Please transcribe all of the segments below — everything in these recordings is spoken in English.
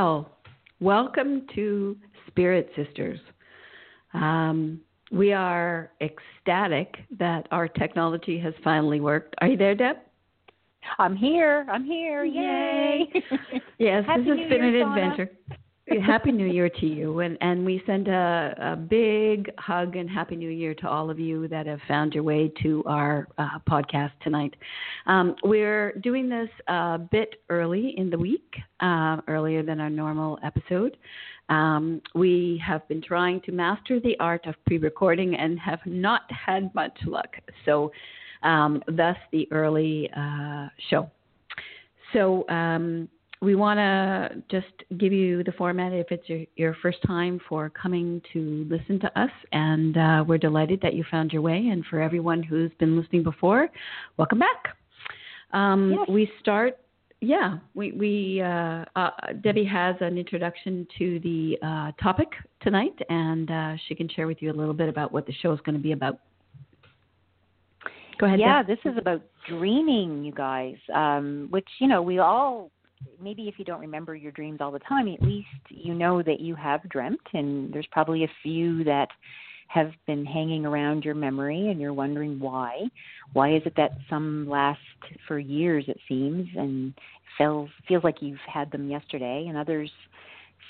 Well, welcome to Spirit Sisters. Um, we are ecstatic that our technology has finally worked. Are you there, Deb? I'm here. I'm here. Yay! yes, Happy this has New been Year, an Donna. adventure. Happy New Year to you, and and we send a, a big hug and Happy New Year to all of you that have found your way to our uh, podcast tonight. Um, we're doing this a bit early in the week, uh, earlier than our normal episode. Um, we have been trying to master the art of pre-recording and have not had much luck. So, um, thus the early uh, show. So um, we want to just give you the format if it's your, your first time for coming to listen to us, and uh, we're delighted that you found your way. And for everyone who's been listening before, welcome back. Um, Yes. We start. Yeah, we, we uh, uh, Debbie has an introduction to the uh, topic tonight, and uh, she can share with you a little bit about what the show is going to be about. Go ahead. yeah, Deb. this is about dreaming, you guys. Um, which you know we all. Maybe if you don't remember your dreams all the time, at least you know that you have dreamt, and there's probably a few that have been hanging around your memory, and you're wondering why. Why is it that some last for years, it seems, and feels feels like you've had them yesterday, and others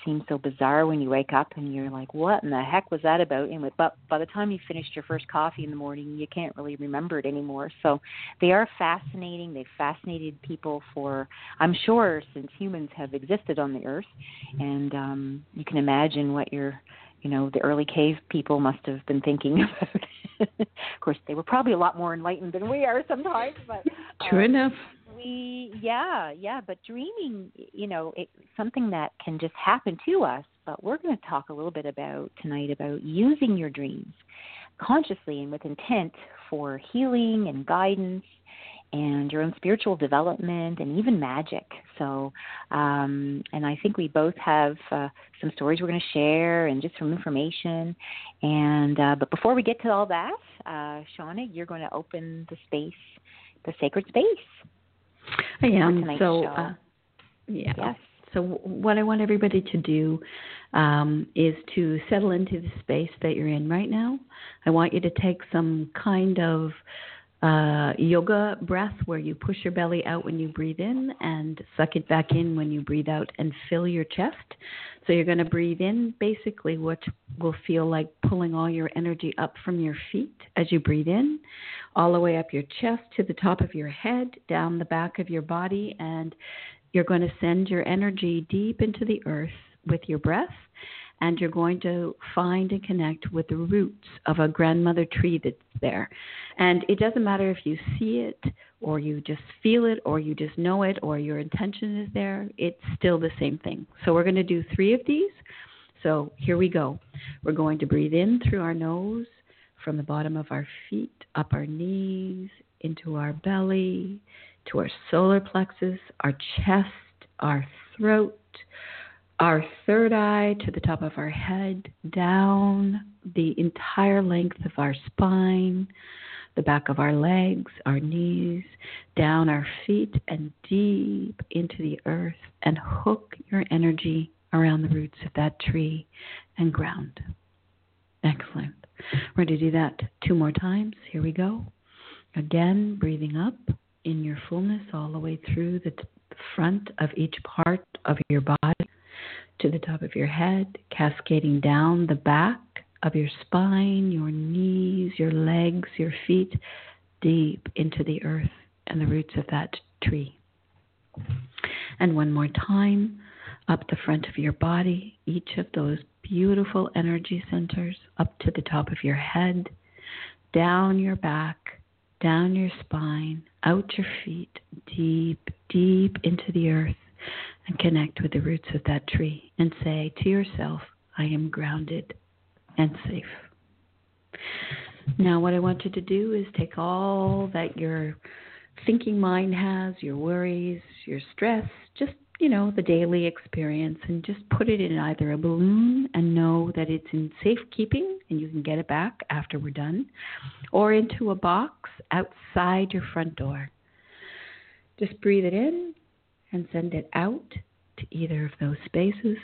seem so bizarre when you wake up and you're like, what in the heck was that about? And but by the time you finished your first coffee in the morning, you can't really remember it anymore. So they are fascinating. They've fascinated people for, I'm sure, since humans have existed on the earth. And um, you can imagine what your, you know, the early cave people must have been thinking about. of course, they were probably a lot more enlightened than we are sometimes. But True um, enough. We yeah yeah but dreaming you know it's something that can just happen to us but we're going to talk a little bit about tonight about using your dreams consciously and with intent for healing and guidance and your own spiritual development and even magic. So um and i think we both have uh, some stories we're going to share and just some information. And uh, but before we get to all that uh shauna you're going to open the space the sacred space I am. So, uh, yeah. Yes. So, what I want everybody to do um, is to settle into the space that you're in right now. I want you to take some kind of uh, yoga breath where you push your belly out when you breathe in and suck it back in when you breathe out and fill your chest. So, you're going to breathe in basically what will feel like pulling all your energy up from your feet as you breathe in all the way up your chest to the top of your head, down the back of your body, and you're going to send your energy deep into the earth with your breath. And you're going to find and connect with the roots of a grandmother tree that's there. And it doesn't matter if you see it, or you just feel it, or you just know it, or your intention is there, it's still the same thing. So we're going to do three of these. So here we go. We're going to breathe in through our nose, from the bottom of our feet, up our knees, into our belly, to our solar plexus, our chest, our throat, our third eye to the top of our head, down the entire length of our spine, the back of our legs, our knees, down our feet, and deep into the earth, and hook your energy around the roots of that tree and ground. Excellent. We're going to do that two more times. Here we go. Again, breathing up in your fullness all the way through the front of each part of your body to the top of your head, cascading down the back of your spine, your knees, your legs, your feet, deep into the earth and the roots of that tree. And one more time, up the front of your body, each of those beautiful energy centers up to the top of your head, down your back, down your spine, out your feet, deep, deep into the earth, and connect with the roots of that tree and say to yourself, I am grounded and safe. Now, what I want you to do is take all that your thinking mind has, your worries, your stress, just, you know, the daily experience, and just put it in either a balloon and know that it's in safekeeping and you can get it back after we're done, or into a box outside your front door. Just breathe it in and send it out to either of those spaces,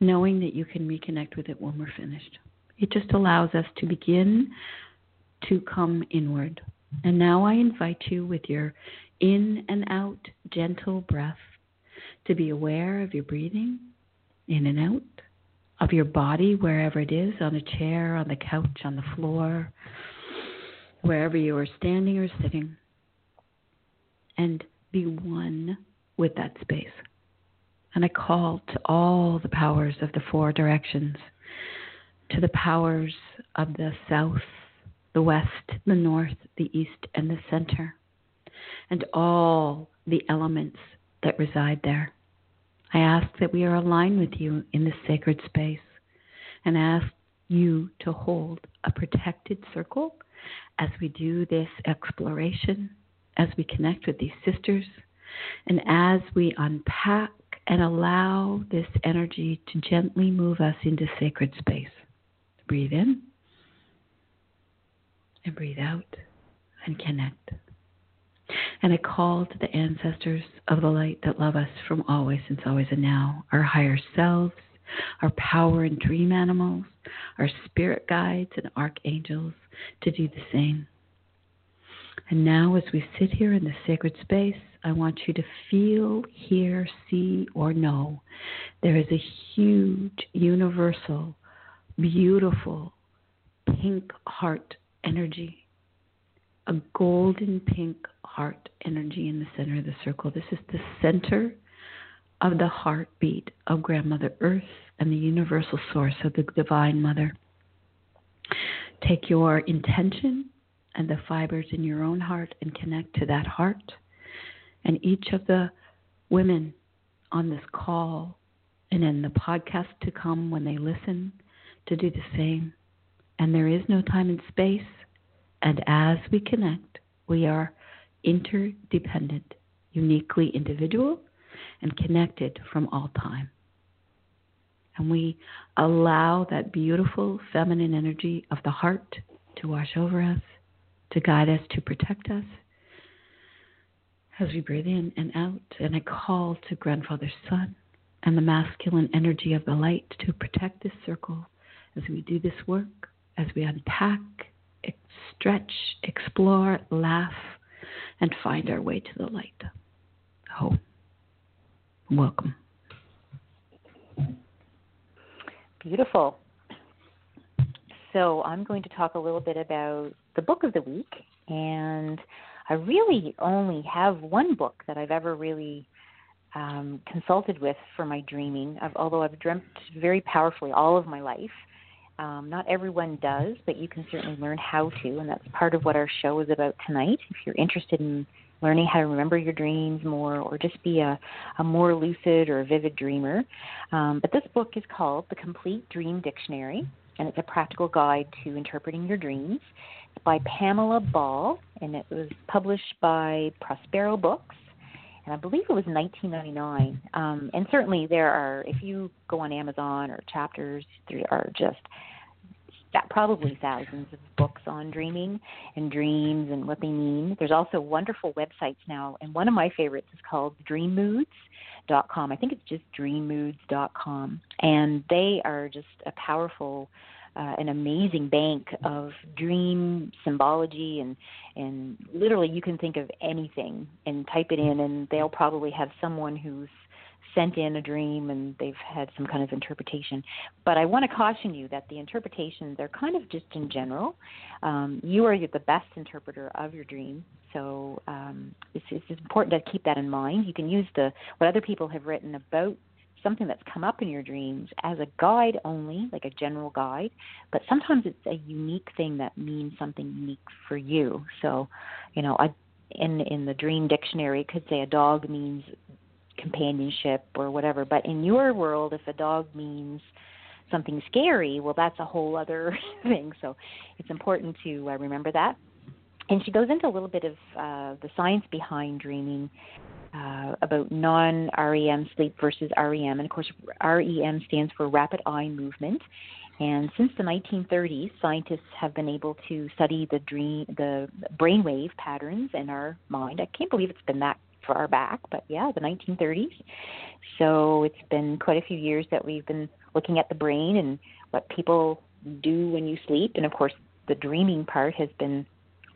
knowing that you can reconnect with it when we're finished. It just allows us to begin to come inward. And now I invite you with your in and out gentle breath to be aware of your breathing in and out, of your body wherever it is on a chair, on the couch, on the floor, wherever you are standing or sitting. And be one with that space. And I call to all the powers of the four directions, to the powers of the south, the west, the north, the east, and the center, and all the elements that reside there. I ask that we are aligned with you in this sacred space and ask you to hold a protected circle as we do this exploration, as we connect with these sisters, and as we unpack and allow this energy to gently move us into sacred space. Breathe in and breathe out and connect. And I call to the ancestors of the light that love us from always, since always, and now, our higher selves, our power and dream animals, our spirit guides and archangels to do the same. And now, as we sit here in this sacred space, I want you to feel, hear, see, or know there is a huge, universal, beautiful pink heart energy, a golden pink heart energy in the center of the circle. This is the center of the heartbeat of Grandmother Earth and the universal source of the Divine Mother. Take your intention and the fibers in your own heart and connect to that heart. And each of the women on this call and in the podcast to come when they listen to do the same. And there is no time and space. And as we connect, we are interdependent, uniquely individual, and connected from all time. And we allow that beautiful feminine energy of the heart to wash over us, to guide us, to protect us. As we breathe in and out, and I call to Grandfather Sun and the masculine energy of the light to protect this circle as we do this work, as we unpack, stretch, explore, laugh, and find our way to the light. Oh, welcome. Beautiful. So, I'm going to talk a little bit about the book of the week. And I really only have one book that I've ever really um, consulted with for my dreaming, I've, although I've dreamt very powerfully all of my life. Um, not everyone does, but you can certainly learn how to, and that's part of what our show is about tonight. If you're interested in learning how to remember your dreams more or just be a, a more lucid or vivid dreamer. Um, but this book is called The Complete Dream Dictionary, and it's a practical guide to interpreting your dreams. By Pamela Ball, and it was published by Prospero Books and I believe it was 1999. Um, and certainly there are, if you go on Amazon or Chapters, there are just that probably thousands of books on dreaming and dreams and what they mean. There's also wonderful websites now, and one of my favorites is called DreamMoods.com. I think it's just DreamMoods.com, and they are just a powerful uh, an amazing bank of dream symbology and and literally you can think of anything and type it in and they'll probably have someone who's sent in a dream and they've had some kind of interpretation. But I want to caution you that the interpretations are kind of just in general. Um, you are the best interpreter of your dream, so um, it's, it's important to keep that in mind. You can use the what other people have written about something that's come up in your dreams as a guide only, like a general guide, but sometimes it's a unique thing that means something unique for you. So, you know, I in in the dream dictionary it could say a dog means companionship or whatever, but in your world if a dog means something scary, well that's a whole other thing. So, it's important to uh, remember that. And she goes into a little bit of uh, the science behind dreaming uh, about non REM sleep versus REM. And of course, REM stands for rapid eye movement. And since the 1930s, scientists have been able to study the dream, the brainwave patterns in our mind. I can't believe it's been that far back, but yeah, the 1930s. So it's been quite a few years that we've been looking at the brain and what people do when you sleep. And of course, the dreaming part has been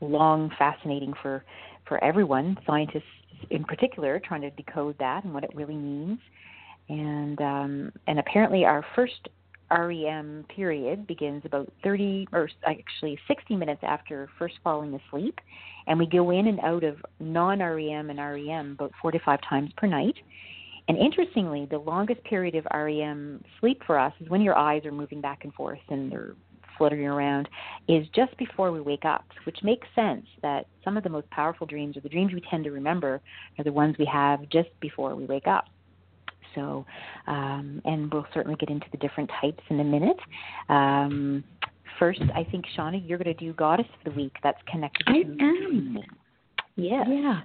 long fascinating for for everyone. Scientists in particular trying to decode that and what it really means. And um, and apparently our first REM period begins about 30 or actually 60 minutes after first falling asleep, and we go in and out of non-REM and REM about four to five times per night. And interestingly, the longest period of REM sleep for us is when your eyes are moving back and forth and they're fluttering around is just before we wake up, which makes sense that some of the most powerful dreams or the dreams we tend to remember are the ones we have just before we wake up. So, um, and we'll certainly get into the different types in a minute. Um, first, I think, Shauna, you're going to do Goddess of the Week that's connected I to am. Yes. Yeah.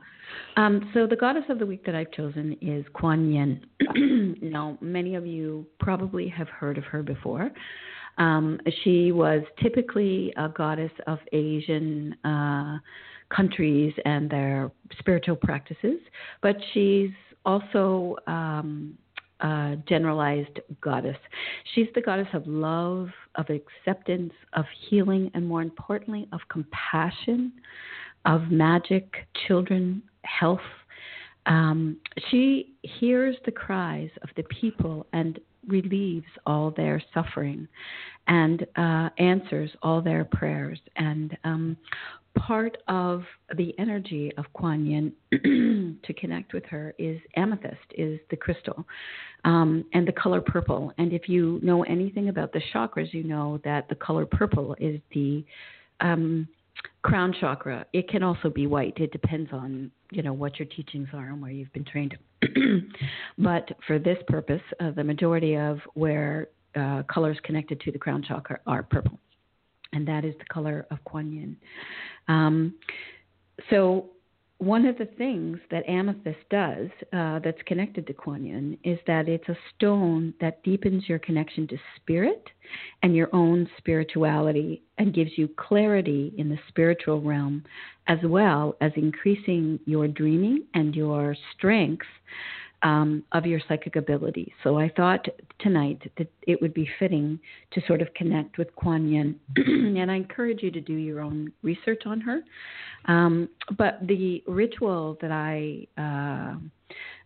Um, so the goddess of the week that I've chosen is Kuan Yin. now, many of you probably have heard of her before. Um, she was typically a goddess of Asian uh, countries and their spiritual practices, but she's also um, a generalized goddess. She's the goddess of love, of acceptance, of healing, and more importantly, of compassion, of magic, children, health. Um, she hears the cries of the people and relieves all their suffering and uh, answers all their prayers. And um, part of the energy of Kuan Yin to connect with her is amethyst, is the crystal, um, and the color purple. And if you know anything about the chakras, you know that the color purple is the um, crown chakra. It can also be white. It depends on you know what your teachings are and where you've been trained. but for this purpose, uh, the majority of where uh, colors connected to the crown chakra are purple, and that is the color of Kuan Yin. Um, so one of the things that amethyst does uh, that's connected to Kuan Yin is that it's a stone that deepens your connection to spirit and your own spirituality and gives you clarity in the spiritual realm, as well as increasing your dreaming and your strength um, of your psychic ability. So I thought tonight that it would be fitting to sort of connect with Kuan Yin, and I encourage you to do your own research on her. Um, but the ritual that I uh,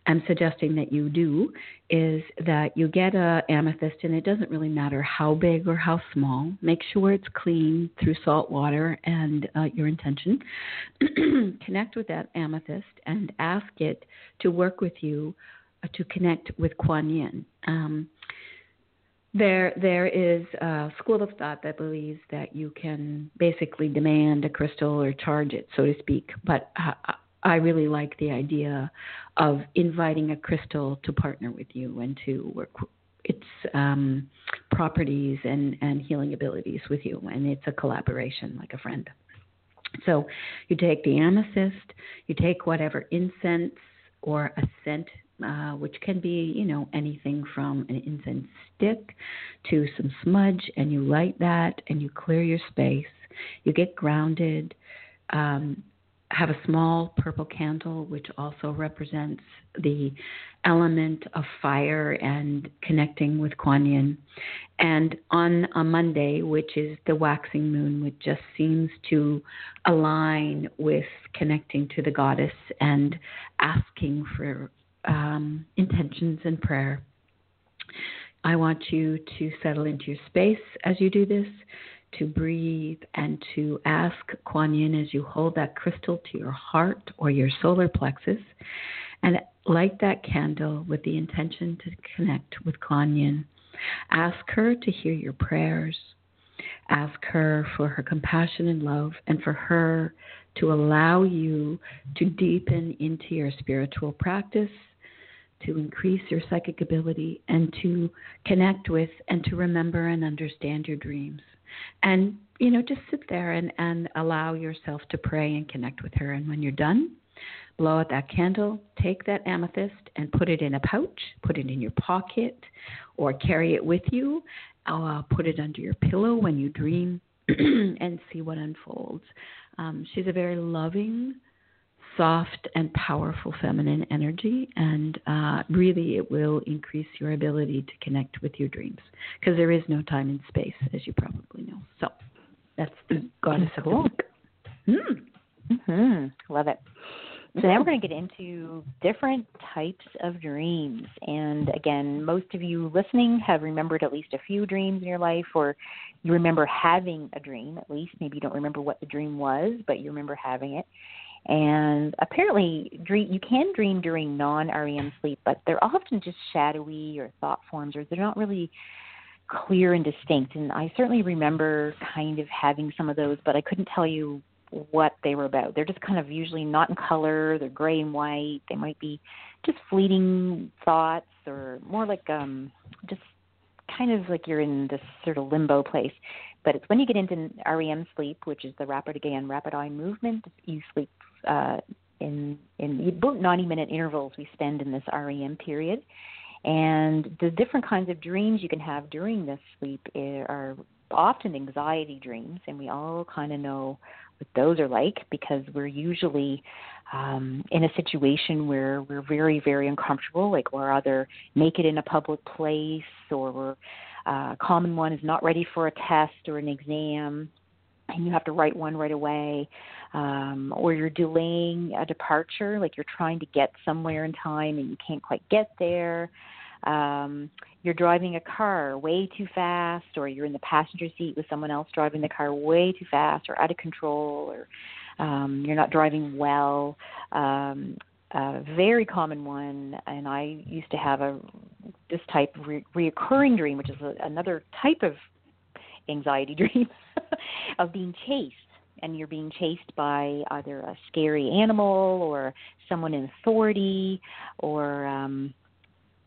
am suggesting that you do is that you get a amethyst, and it doesn't really matter how big or how small. Make sure it's clean through salt water and uh, your intention. Connect with that amethyst and ask it to work with you uh, to connect with Kuan Yin. Um, there, there is a school of thought that believes that you can basically demand a crystal or charge it, so to speak. But uh, I really like the idea of inviting a crystal to partner with you and to work its um, properties and, and healing abilities with you. And it's a collaboration, like a friend. So you take the amethyst, you take whatever incense or a scent, uh, which can be, you know, anything from an incense stick to some smudge, and you light that and you clear your space. You get grounded. Um, have a small purple candle, which also represents the element of fire and connecting with Kuan Yin. And on a Monday, which is the waxing moon, which just seems to align with connecting to the goddess and asking for um, intentions and prayer. I want you to settle into your space as you do this, to breathe and to ask Kuan Yin as you hold that crystal to your heart or your solar plexus and light that candle with the intention to connect with Kuan Yin. Ask her to hear your prayers. Ask her for her compassion and love and for her to allow you to deepen into your spiritual practice to increase your psychic ability and to connect with and to remember and understand your dreams. And, you know, just sit there and, and allow yourself to pray and connect with her. And when you're done, blow out that candle, take that amethyst and put it in a pouch, put it in your pocket, or carry it with you. Uh, put it under your pillow when you dream and see what unfolds. Um, she's a very loving, soft and powerful feminine energy, and uh, really it will increase your ability to connect with your dreams because there is no time and space, as you probably know. So that's the goddess of cool. the mm. mm-hmm. Love it. So now we're going to get into different types of dreams. And again, most of you listening have remembered at least a few dreams in your life, or you remember having a dream at least. Maybe you don't remember what the dream was, but you remember having it. And apparently, dream, you can dream during non REM sleep, but they're often just shadowy or thought forms, or they're not really clear and distinct. And I certainly remember kind of having some of those, but I couldn't tell you what they were about. They're just kind of usually not in color, they're gray and white. They might be just fleeting thoughts or more like um just kind of like you're in this sort of limbo place. But it's when you get into REM sleep, which is the rapid again rapid eye movement, you sleep uh, in in about 90 minute intervals we spend in this REM period. And the different kinds of dreams you can have during this sleep are often anxiety dreams, and we all kind of know what those are like because we're usually um, in a situation where we're very, very uncomfortable, like we're either naked in a public place or we're uh, common one is not ready for a test or an exam, and you have to write one right away um, or you're delaying a departure, like you're trying to get somewhere in time and you can't quite get there. Um, you're driving a car way too fast, or you're in the passenger seat with someone else driving the car way too fast or out of control, or um, you're not driving well. Um, a very common one, and I used to have a this type of re- reoccurring dream, which is a, another type of anxiety dream of being chased and you're being chased by either a scary animal or someone in authority or um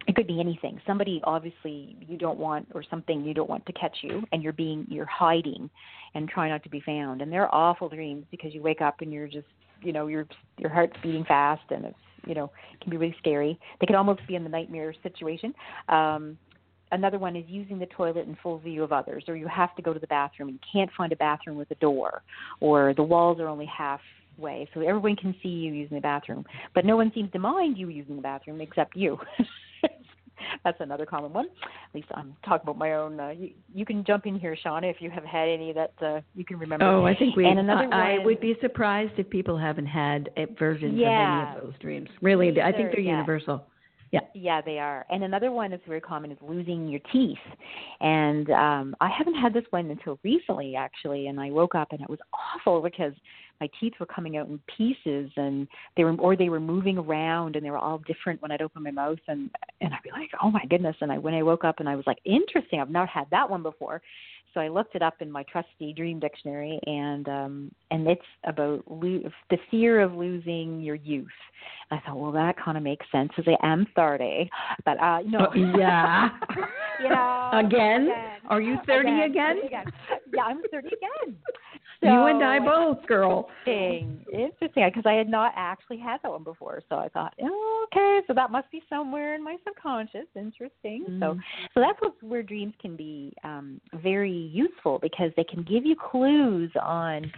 it could be anything. Somebody obviously you don't want or something you don't want to catch you and you're being you're hiding and trying not to be found. And they're awful dreams because you wake up and you're just you know your your heart's beating fast and it's you know can be really scary. They can almost be in the nightmare situation. Um Another one is using the toilet in full view of others, or you have to go to the bathroom and you can't find a bathroom with a door, or the walls are only halfway, so everyone can see you using the bathroom, but no one seems to mind you using the bathroom except you. That's another common one. At least I'm talking about my own. Uh, you, you can jump in here, Shauna, if you have had any that uh, you can remember. Oh, I think we. And another I, one, I would be surprised if people haven't had versions yeah, of any of those dreams. Really, I think they're yeah. universal. Yeah. Yeah, they are. And another one that's very common is losing your teeth. And um I haven't had this one until recently actually and I woke up and it was awful because my teeth were coming out in pieces and they were or they were moving around and they were all different when I'd open my mouth and and I'd be like, "Oh my goodness." And I when I woke up and I was like, "Interesting. I've never had that one before." So I looked it up in my trusty dream dictionary, and um, and it's about lo- the fear of losing your youth. I thought, well, that kind of makes sense as I am thirty, but uh, no, oh, yeah, you know, again? again? Are you thirty again? again? again? Yeah, I'm thirty again. So, you and I both, girl. Interesting, interesting, because I had not actually had that one before. So I thought, oh, okay, so that must be somewhere in my subconscious. Interesting. Mm. So, so that's what, where dreams can be um, very useful because they can give you clues on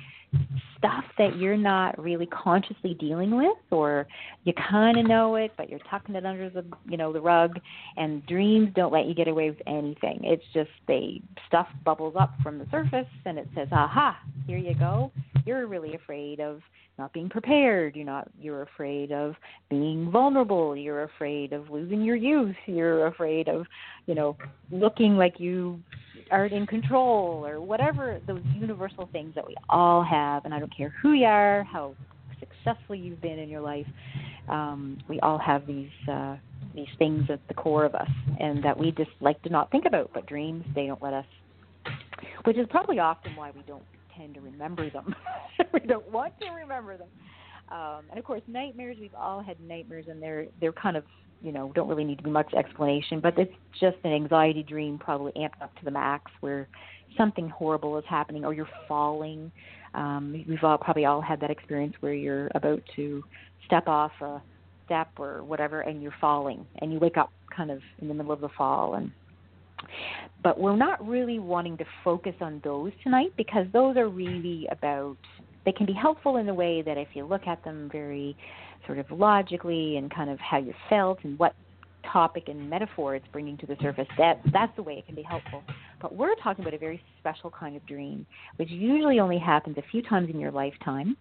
stuff that you're not really consciously dealing with or you kind of know it but you're tucking it under the you know the rug and dreams don't let you get away with anything it's just they stuff bubbles up from the surface and it says aha here you go you're really afraid of not being prepared. You're not. You're afraid of being vulnerable. You're afraid of losing your youth. You're afraid of, you know, looking like you aren't in control or whatever those universal things that we all have. And I don't care who you are, how successful you've been in your life. Um, we all have these uh, these things at the core of us, and that we just like to not think about. But dreams, they don't let us. Which is probably often why we don't tend to remember them. we don't want to remember them. Um, and of course, nightmares. We've all had nightmares, and they're they're kind of you know don't really need to be much explanation, but it's just an anxiety dream, probably amped up to the max, where something horrible is happening, or you're falling. Um, we've all probably all had that experience where you're about to step off a step or whatever, and you're falling, and you wake up kind of in the middle of the fall, and but we're not really wanting to focus on those tonight because those are really about they can be helpful in the way that if you look at them very sort of logically and kind of how you felt and what topic and metaphor it's bringing to the surface that that's the way it can be helpful but we're talking about a very special kind of dream which usually only happens a few times in your lifetime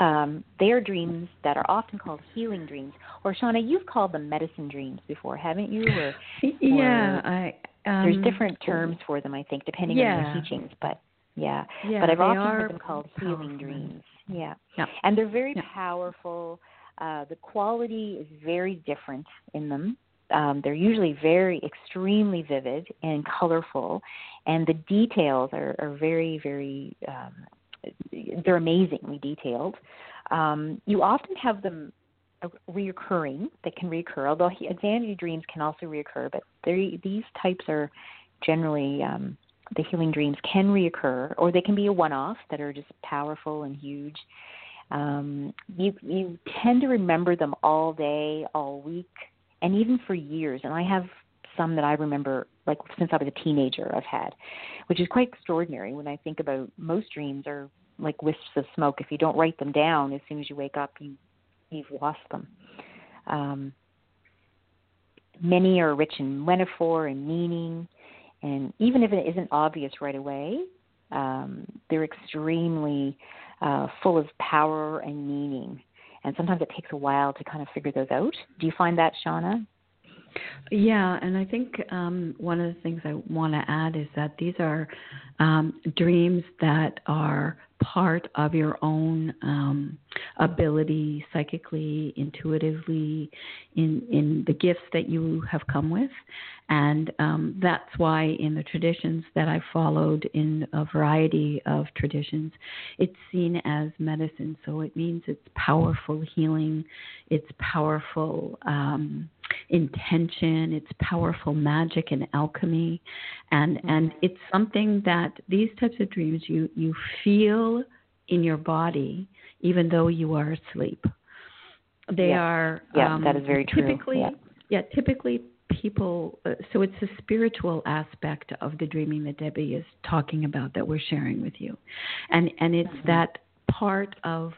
um, they are dreams that are often called healing dreams. Or Shauna, you've called them medicine dreams before, haven't you? Or, yeah, I. Um, there's different terms for them, I think, depending yeah. on your teachings. But yeah, yeah but I've often heard them called healing dreams. Yeah, yeah. and they're very yeah. powerful. Uh, the quality is very different in them. Um, they're usually very extremely vivid and colorful, and the details are, are very, very um, they're amazingly detailed. Um, you often have them reoccurring that can reoccur, although insanity dreams can also reoccur, but these types are generally um, the healing dreams can reoccur, or they can be a one-off that are just powerful and huge. Um, you you tend to remember them all day, all week, and even for years. And I have some that I remember like since I was a teenager I've had, which is quite extraordinary when I think about most dreams are like wisps of smoke. If you don't write them down, as soon as you wake up, you you've lost them. Um, many are rich in metaphor and meaning, and even if it isn't obvious right away, um, they're extremely uh, full of power and meaning. And sometimes it takes a while to kind of figure those out. Do you find that, Shauna? Yeah, and I think um, one of the things I want to add is that these are um, dreams that are part of your own um, ability psychically, intuitively, in in the gifts that you have come with, and um, that's why in the traditions that I followed in a variety of traditions, it's seen as medicine. So it means it's powerful healing, it's powerful. Um, intention, it's powerful magic and alchemy, and mm-hmm. and it's something that these types of dreams you you feel in your body even though you are asleep. They yeah. are yeah, um, that is very true. Typically, yeah. yeah, typically people uh, so it's a spiritual aspect of the dreaming that Debbie is talking about that we're sharing with you. And and it's mm-hmm. that part of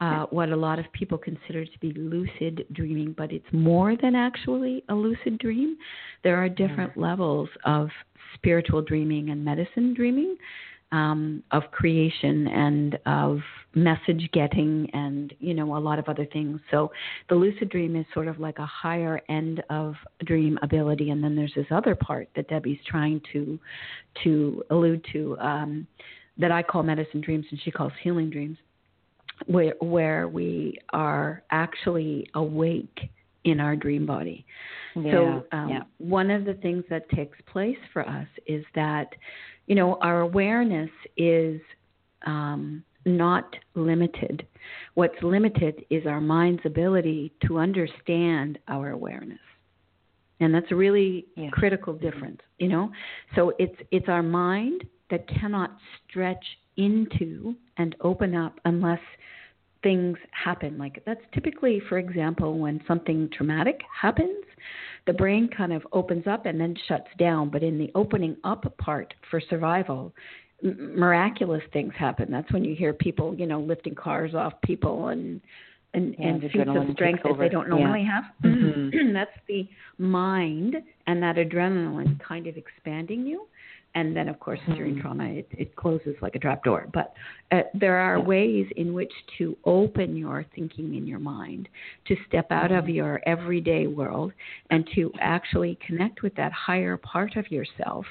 uh, what a lot of people consider to be lucid dreaming, but it's more than actually a lucid dream. There are different mm-hmm. levels of spiritual dreaming and medicine dreaming, um, of creation and of message getting, and you know a lot of other things. So the lucid dream is sort of like a higher end of dream ability, and then there's this other part that Debbie's trying to to allude to. Um, that I call medicine dreams and she calls healing dreams where where we are actually awake in our dream body. Yeah, so um, yeah. one of the things that takes place for us is that you know our awareness is um, not limited. What's limited is our mind's ability to understand our awareness. And that's a really yeah. critical difference, you know. So it's it's our mind that cannot stretch into and open up unless things happen. Like that's typically, for example, when something traumatic happens, the brain kind of opens up and then shuts down. But in the opening up part for survival, m- miraculous things happen. That's when you hear people, you know, lifting cars off people and and, yeah, and feats of strength that they don't normally yeah. have. Mm-hmm. That's the mind and that adrenaline kind of expanding you and then of course during mm-hmm. trauma it, it closes like a trap door but uh, there are ways in which to open your thinking in your mind to step out of mm-hmm. your everyday world and to actually connect with that higher part of yourself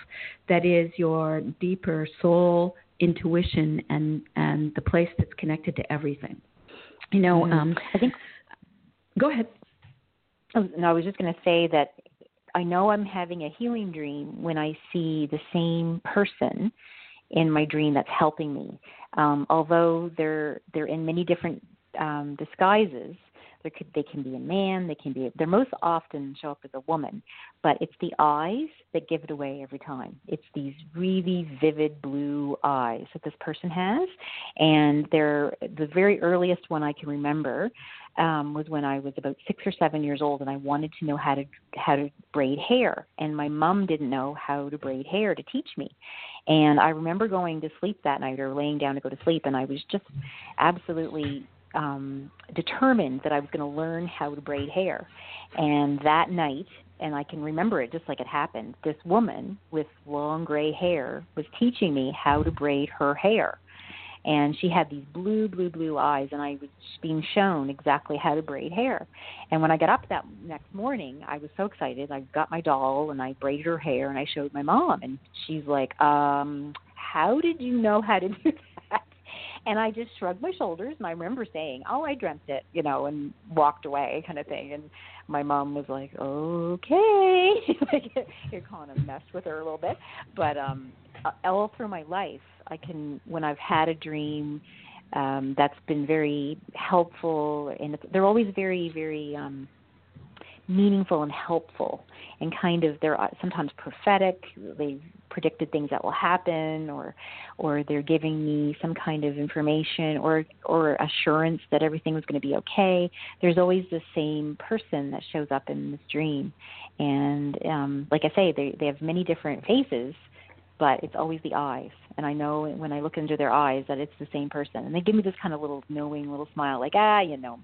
that is your deeper soul intuition and and the place that's connected to everything you know mm-hmm. um i think go ahead no i was just going to say that I know I'm having a healing dream when I see the same person in my dream that's helping me. Um, although they're they're in many different um, disguises, there could, they can be a man, they can be they're most often show up as a woman, but it's the eyes that give it away every time. It's these really vivid blue eyes that this person has, and they're the very earliest one I can remember um, was when I was about six or seven years old, and I wanted to know how to how to braid hair, and my mom didn't know how to braid hair to teach me. And I remember going to sleep that night or laying down to go to sleep, and I was just absolutely um, determined that I was going to learn how to braid hair. And that night, and I can remember it just like it happened, this woman with long gray hair was teaching me how to braid her hair and she had these blue, blue, blue eyes, and I was being shown exactly how to braid hair. And when I got up that next morning, I was so excited. I got my doll and I braided her hair, and I showed my mom, and she's like, um, "How did you know how to do that?" And I just shrugged my shoulders, and I remember saying, "Oh, I dreamt it," you know, and walked away, kind of thing. And my mom was like, "Okay," like you're kind of messed with her a little bit, but um, all through my life I can when I've had a dream um, that's been very helpful, and they're always very, very um, meaningful and helpful, and kind of they're uh, sometimes prophetic. They've predicted things that will happen, or or they're giving me some kind of information or or assurance that everything was going to be okay. There's always the same person that shows up in this dream, and um, like I say, they they have many different faces but it's always the eyes. And I know when I look into their eyes that it's the same person. And they give me this kind of little knowing little smile, like, ah, you know,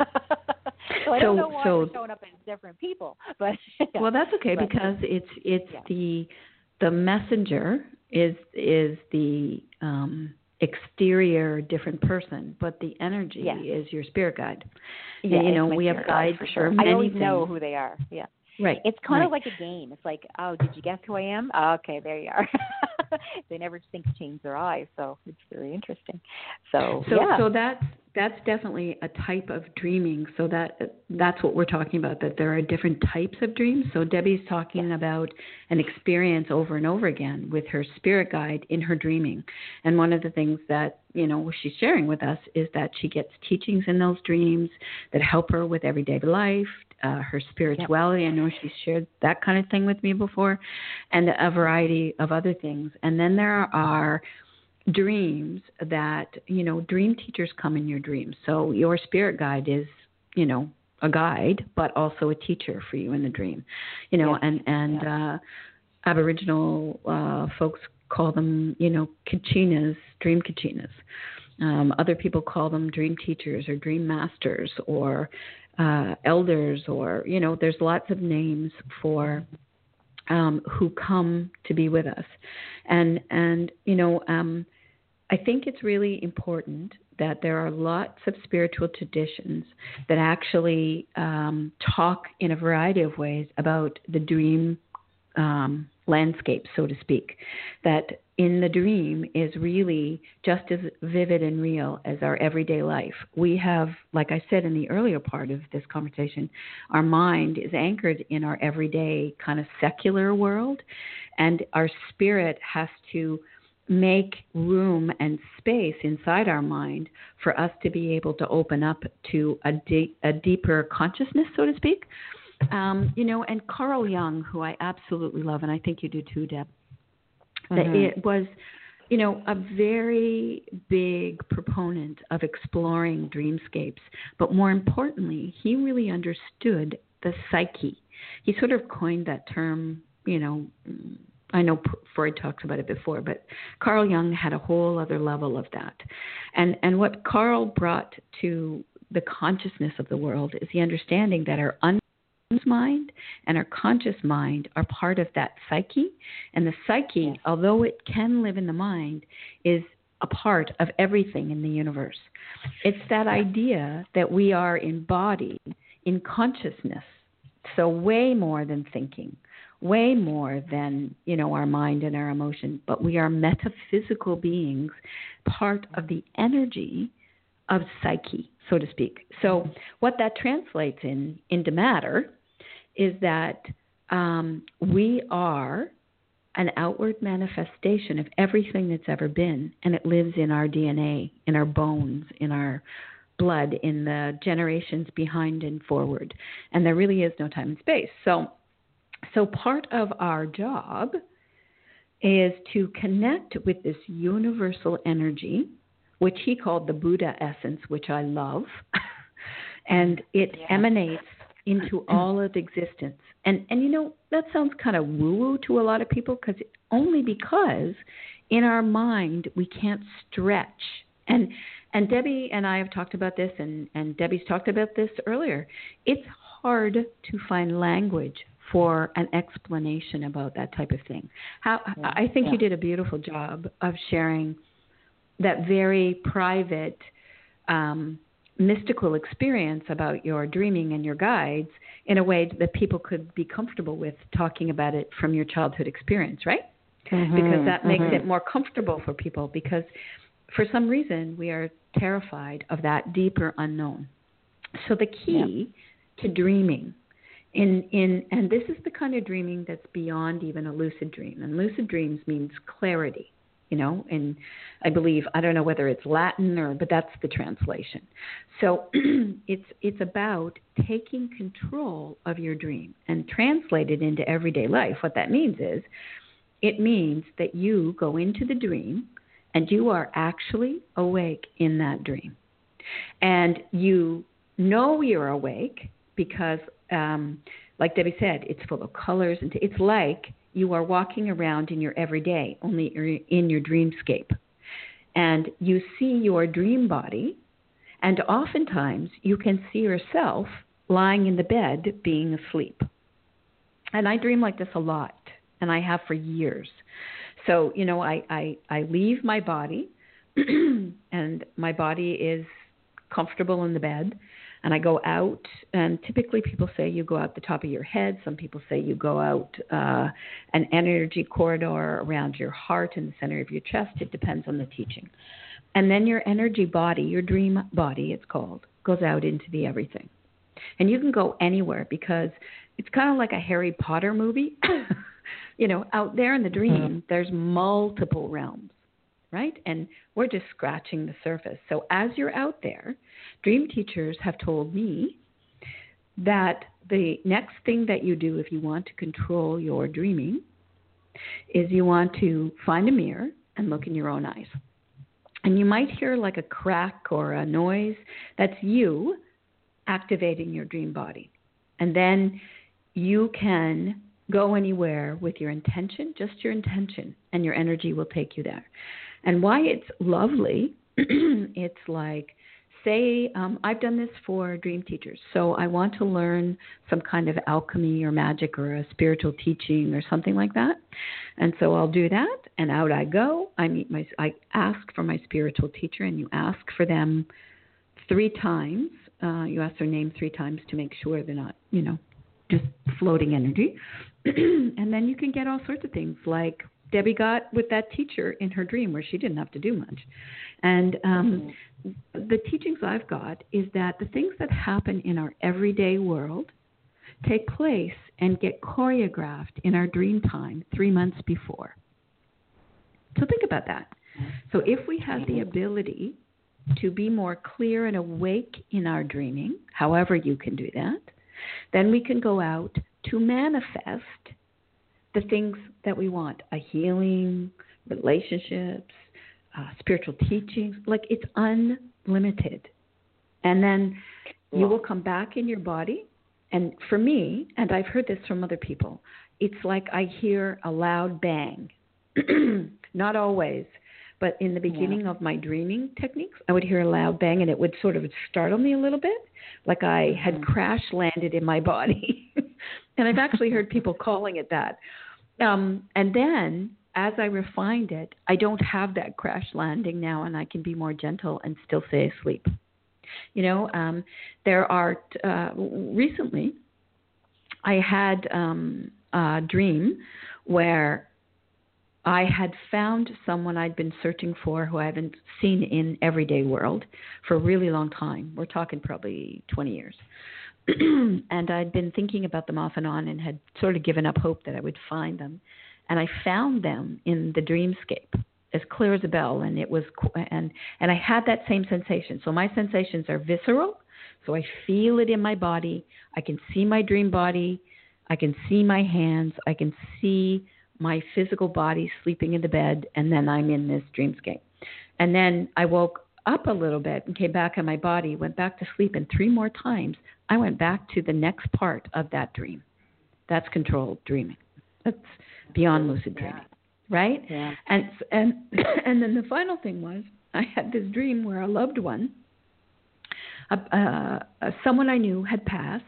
so I don't know why so, showing up as different people, but yeah. well, that's okay but, because it's it's yeah. the the messenger is is the um exterior different person, but the energy yeah. is your spirit guide. Yeah, and, you know, we have guides for sure. For many I things. know who they are. Yeah. Right. It's kind right. of like a game. It's like, oh, did you guess who I am? Oh, okay, there you are. they never think to change their eyes, so it's very interesting. So, so yeah. so that's that's definitely a type of dreaming. So that that's what we're talking about. That there are different types of dreams. So Debbie's talking about an experience over and over again with her spirit guide in her dreaming. And one of the things that you know she's sharing with us is that she gets teachings in those dreams that help her with everyday life, uh, her spirituality. Yep. I know she's shared that kind of thing with me before, and a variety of other things. And then there are dreams that you know dream teachers come in your dreams. So your spirit guide is you know a guide, but also a teacher for you in the dream. You know, yes. and and uh, Aboriginal uh, folks call them you know kachinas, dream kachinas. Um, other people call them dream teachers or dream masters or uh, elders or you know there's lots of names for um, who come to be with us. And and you know um, I think it's really important that there are lots of spiritual traditions that actually um, talk in a variety of ways about the dream um, landscape, so to speak. That in the dream is really just as vivid and real as our everyday life. We have, like I said in the earlier part of this conversation, our mind is anchored in our everyday kind of secular world, and our spirit has to make room and space inside our mind for us to be able to open up to a, de- a deeper consciousness, so to speak. Um, you know, and Carl Jung, who I absolutely love, and I think you do too, Deb, mm-hmm. it was, you know, a very big proponent of exploring dreamscapes. But more importantly, he really understood the psyche. He sort of coined that term, you know, I know Freud talks about it before, but Carl Jung had a whole other level of that. And and what Carl brought to the consciousness of the world is the understanding that our mind and our conscious mind are part of that psyche. And the psyche, although it can live in the mind, is a part of everything in the universe. It's that idea that we are embodied in consciousness. So, way more than thinking, way more than, you know, our mind and our emotion, but we are metaphysical beings, part of the energy of psyche, so to speak. So, what that translates in into matter is that um, we are an outward manifestation of everything that's ever been, and it lives in our DNA, in our bones, in our blood, in the generations behind and forward. And there really is no time and space. So, so part of our job is to connect with this universal energy, which he called the Buddha essence, which I love, and it yeah. emanates into all of existence. And and you know that sounds kind of woo woo to a lot of people because only because in our mind we can't stretch and and Debbie and I have talked about this and and Debbie's talked about this earlier. It's hard to find language for an explanation about that type of thing. How yeah. I think yeah. you did a beautiful job of sharing that very private um, mystical experience about your dreaming and your guides in a way that people could be comfortable with talking about it from your childhood experience, right? Mm-hmm, because that makes mm-hmm. it more comfortable for people because for some reason we are terrified of that deeper unknown. So the key yeah. to dreaming in in and this is the kind of dreaming that's beyond even a lucid dream. And lucid dreams means clarity you know, and I believe I don't know whether it's Latin or but that's the translation. So it's it's about taking control of your dream and translate it into everyday life. What that means is it means that you go into the dream and you are actually awake in that dream. And you know you're awake because um like Debbie said, it's full of colors and t- it's like you are walking around in your everyday, only in your dreamscape. And you see your dream body, and oftentimes you can see yourself lying in the bed being asleep. And I dream like this a lot, and I have for years. So, you know, I, I, I leave my body, and my body is comfortable in the bed and I go out, and typically people say you go out the top of your head. Some people say you go out uh, an energy corridor around your heart in the center of your chest. It depends on the teaching. And then your energy body, your dream body, it's called, goes out into the everything. And you can go anywhere because it's kind of like a Harry Potter movie. you know, out there in the dream, mm-hmm. there's multiple realms right? And we're just scratching the surface. So as you're out there, dream teachers have told me that the next thing that you do if you want to control your dreaming is you want to find a mirror and look in your own eyes. And you might hear like a crack or a noise. That's you activating your dream body. And then you can go anywhere with your intention, just your intention, and your energy will take you there. And why it's lovely, it's like, say, um, I've done this for dream teachers. So I want to learn some kind of alchemy or magic or a spiritual teaching or something like that. And so I'll do that, and out I go. I meet my, I ask for my spiritual teacher, and you ask for them three times. Uh, you ask their name three times to make sure they're not, you know, just floating energy. and then you can get all sorts of things like Debbie got with that teacher in her dream where she didn't have to do much. And um, the teachings I've got is that the things that happen in our everyday world take place and get choreographed in our dream time three months before. So think about that. So if we have the ability to be more clear and awake in our dreaming, however you can do that, then we can go out to manifest the things that we want a healing, relationships, uh, spiritual teachings. Like it's unlimited. And then you will come back in your body. And for me, and I've heard this from other people, it's like I hear a loud bang. Not always, but in the beginning yeah. of my dreaming techniques, I would hear a loud bang and it would sort of startle me a little bit, like I had mm-hmm. crash landed in my body. and I've actually heard people calling it that. Um, and then as I refined it, I don't have that crash landing now, and I can be more gentle and still stay asleep. You know, um, there are uh, recently I had um, a dream where I had found someone I'd been searching for who I haven't seen in everyday world for a really long time. We're talking probably 20 years. and I'd been thinking about them off and on and had sort of given up hope that I would find them. And I found them in the dreamscape as clear as a bell and it was and and I had that same sensation. So my sensations are visceral, so I feel it in my body. I can see my dream body. I can see my hands. I can see my physical body sleeping in the bed and then I'm in this dreamscape. And then I woke up a little bit and came back in my body, went back to sleep, and three more times I went back to the next part of that dream. That's controlled dreaming. That's beyond lucid dreaming, yeah. right? Yeah. And and and then the final thing was I had this dream where a loved one, a, a, a, someone I knew had passed,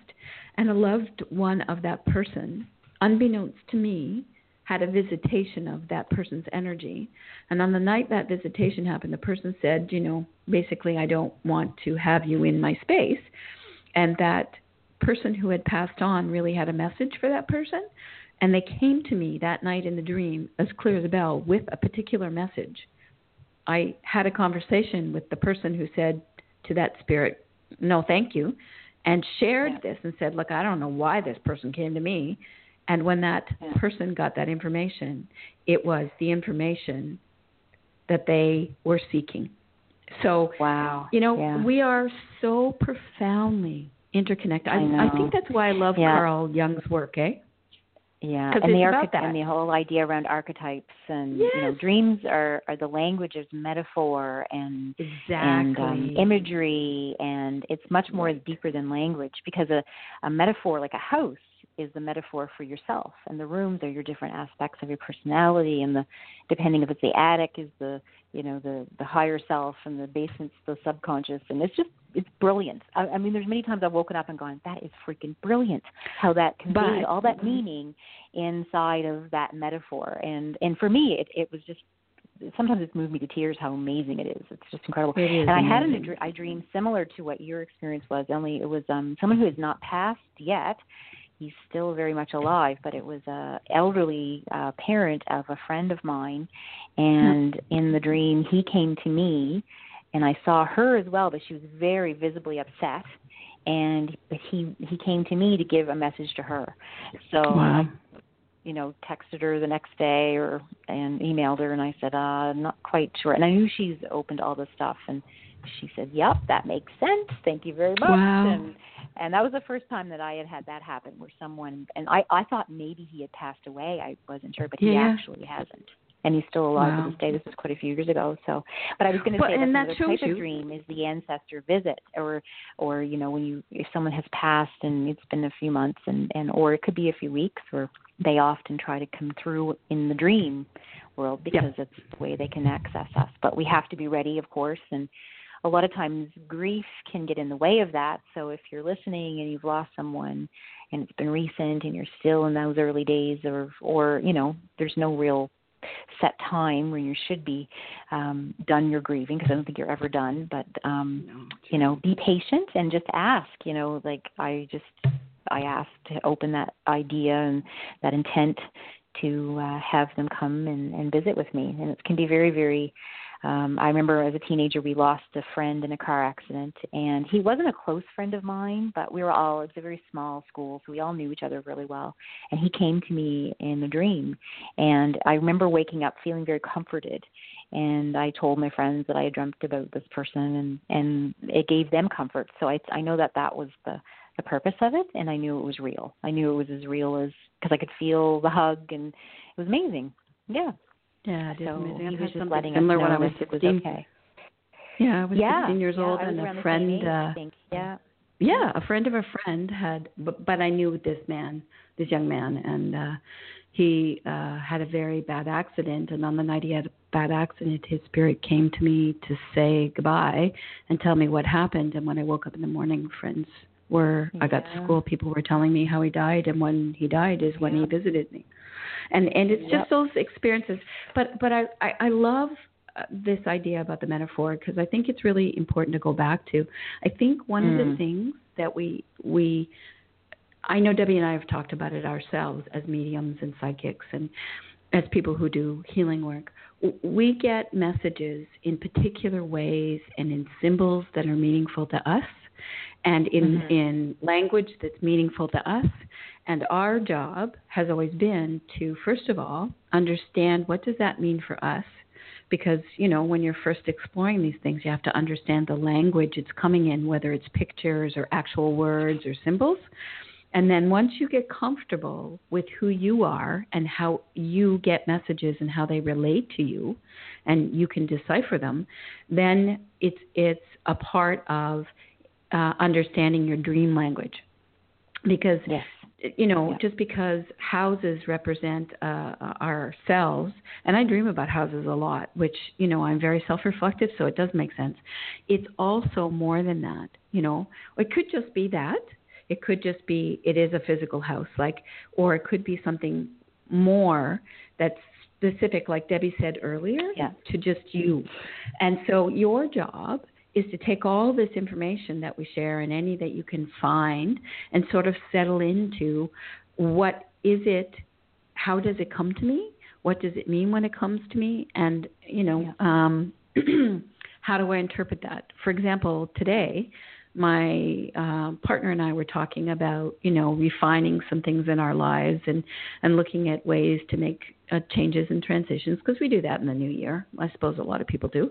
and a loved one of that person, unbeknownst to me, had a visitation of that person's energy. And on the night that visitation happened, the person said, you know, basically, I don't want to have you in my space. And that person who had passed on really had a message for that person. And they came to me that night in the dream, as clear as a bell, with a particular message. I had a conversation with the person who said to that spirit, no, thank you, and shared yeah. this and said, look, I don't know why this person came to me and when that yeah. person got that information, it was the information that they were seeking. So, wow, you know, yeah. we are so profoundly interconnected. I, I, I think that's why I love yeah. Carl Jung's work, eh? Yeah, and the archety- and the whole idea around archetypes and yes. you know dreams are are the language of metaphor and exactly. and um, imagery and it's much more right. deeper than language because a a metaphor like a house is the metaphor for yourself and the rooms are your different aspects of your personality and the depending if it's the attic is the you know the the higher self and the basement's the subconscious. And it's just it's brilliant. I, I mean there's many times i've woken up and gone that is freaking brilliant how that conveys all that meaning inside of that metaphor. And and for me it it was just sometimes it's moved me to tears how amazing it is. It's just incredible. It is and I had an, I dream similar to what your experience was, only it was um someone who has not passed yet, he's still very much alive, but it was a elderly uh, parent of a friend of mine, and in the dream he came to me, and I saw her as well, but she was very visibly upset, and but he he came to me to give a message to her, so wow. I you know texted her the next day or and emailed her and I said uh I'm not quite sure. And I knew she's opened all this stuff and she said yep that makes sense. Thank you very much. Wow. and and that was the first time that I had had that happen where someone and I I thought maybe he had passed away I wasn't sure but he yeah. actually hasn't and he's still alive wow. to this day. This was quite a few years ago. So, but I was going to well, say that that another type you. of dream is the ancestor visit, or, or you know, when you if someone has passed and it's been a few months, and and or it could be a few weeks, or they often try to come through in the dream world because yep. it's the way they can access us. But we have to be ready, of course, and a lot of times grief can get in the way of that. So if you're listening and you've lost someone and it's been recent and you're still in those early days or or you know, there's no real set time where you should be um done your grieving because I don't think you're ever done, but um no. you know, be patient and just ask, you know, like I just I asked to open that idea and that intent to uh, have them come and, and visit with me, and it can be very, very um, I remember as a teenager we lost a friend in a car accident, and he wasn't a close friend of mine, but we were all. It was a very small school, so we all knew each other really well. And he came to me in a dream, and I remember waking up feeling very comforted. And I told my friends that I had dreamt about this person, and and it gave them comfort. So I I know that that was the the purpose of it, and I knew it was real. I knew it was as real as because I could feel the hug, and it was amazing. Yeah. Yeah, it is so amazing. he I've was had just something letting similar when I was that it was 16. okay. Yeah, I was yeah, 16 years yeah, old, and a friend. uh, I think. Yeah. Yeah, a friend of a friend had, but, but I knew this man, this young man, and uh he uh had a very bad accident. And on the night he had a bad accident, his spirit came to me to say goodbye and tell me what happened. And when I woke up in the morning, friends where I got to school, people were telling me how he died, and when he died is when he visited me, and and it's Yep. just those experiences. But but I I, I love uh, this idea about the metaphor because I think it's really important to go back to. I think one of the Mm. things that we we I know Debbie and I have talked about it ourselves as mediums and psychics and as people who do healing work. We get messages in particular ways and in symbols that are meaningful to us and in Mhm. in language that's meaningful to us. And our job has always been to first of all understand what does that mean for us? Because you know when you're first exploring these things you have to understand the language it's coming in whether it's pictures or actual words or symbols. And then once you get comfortable with who you are and how you get messages and how they relate to you and you can decipher them then it's it's a part of uh, understanding your dream language. Because Yes. You know, Yeah. just because houses represent uh, ourselves, and I dream about houses a lot, which, you know, I'm very self reflective, so it does make sense. It's also more than that, you know. It could just be that. It could just be it is a physical house, like, or it could be something more that's specific, like Debbie said earlier, Yeah. to just you. And so your job is to take all this information that we share and any that you can find and sort of settle into what is it how does it come to me what does it mean when it comes to me and you know um how do i interpret that? For example today my uh, partner and I were talking about, you know, refining some things in our lives and and looking at ways to make uh, changes and transitions because we do that in the new year. I suppose a lot of people do.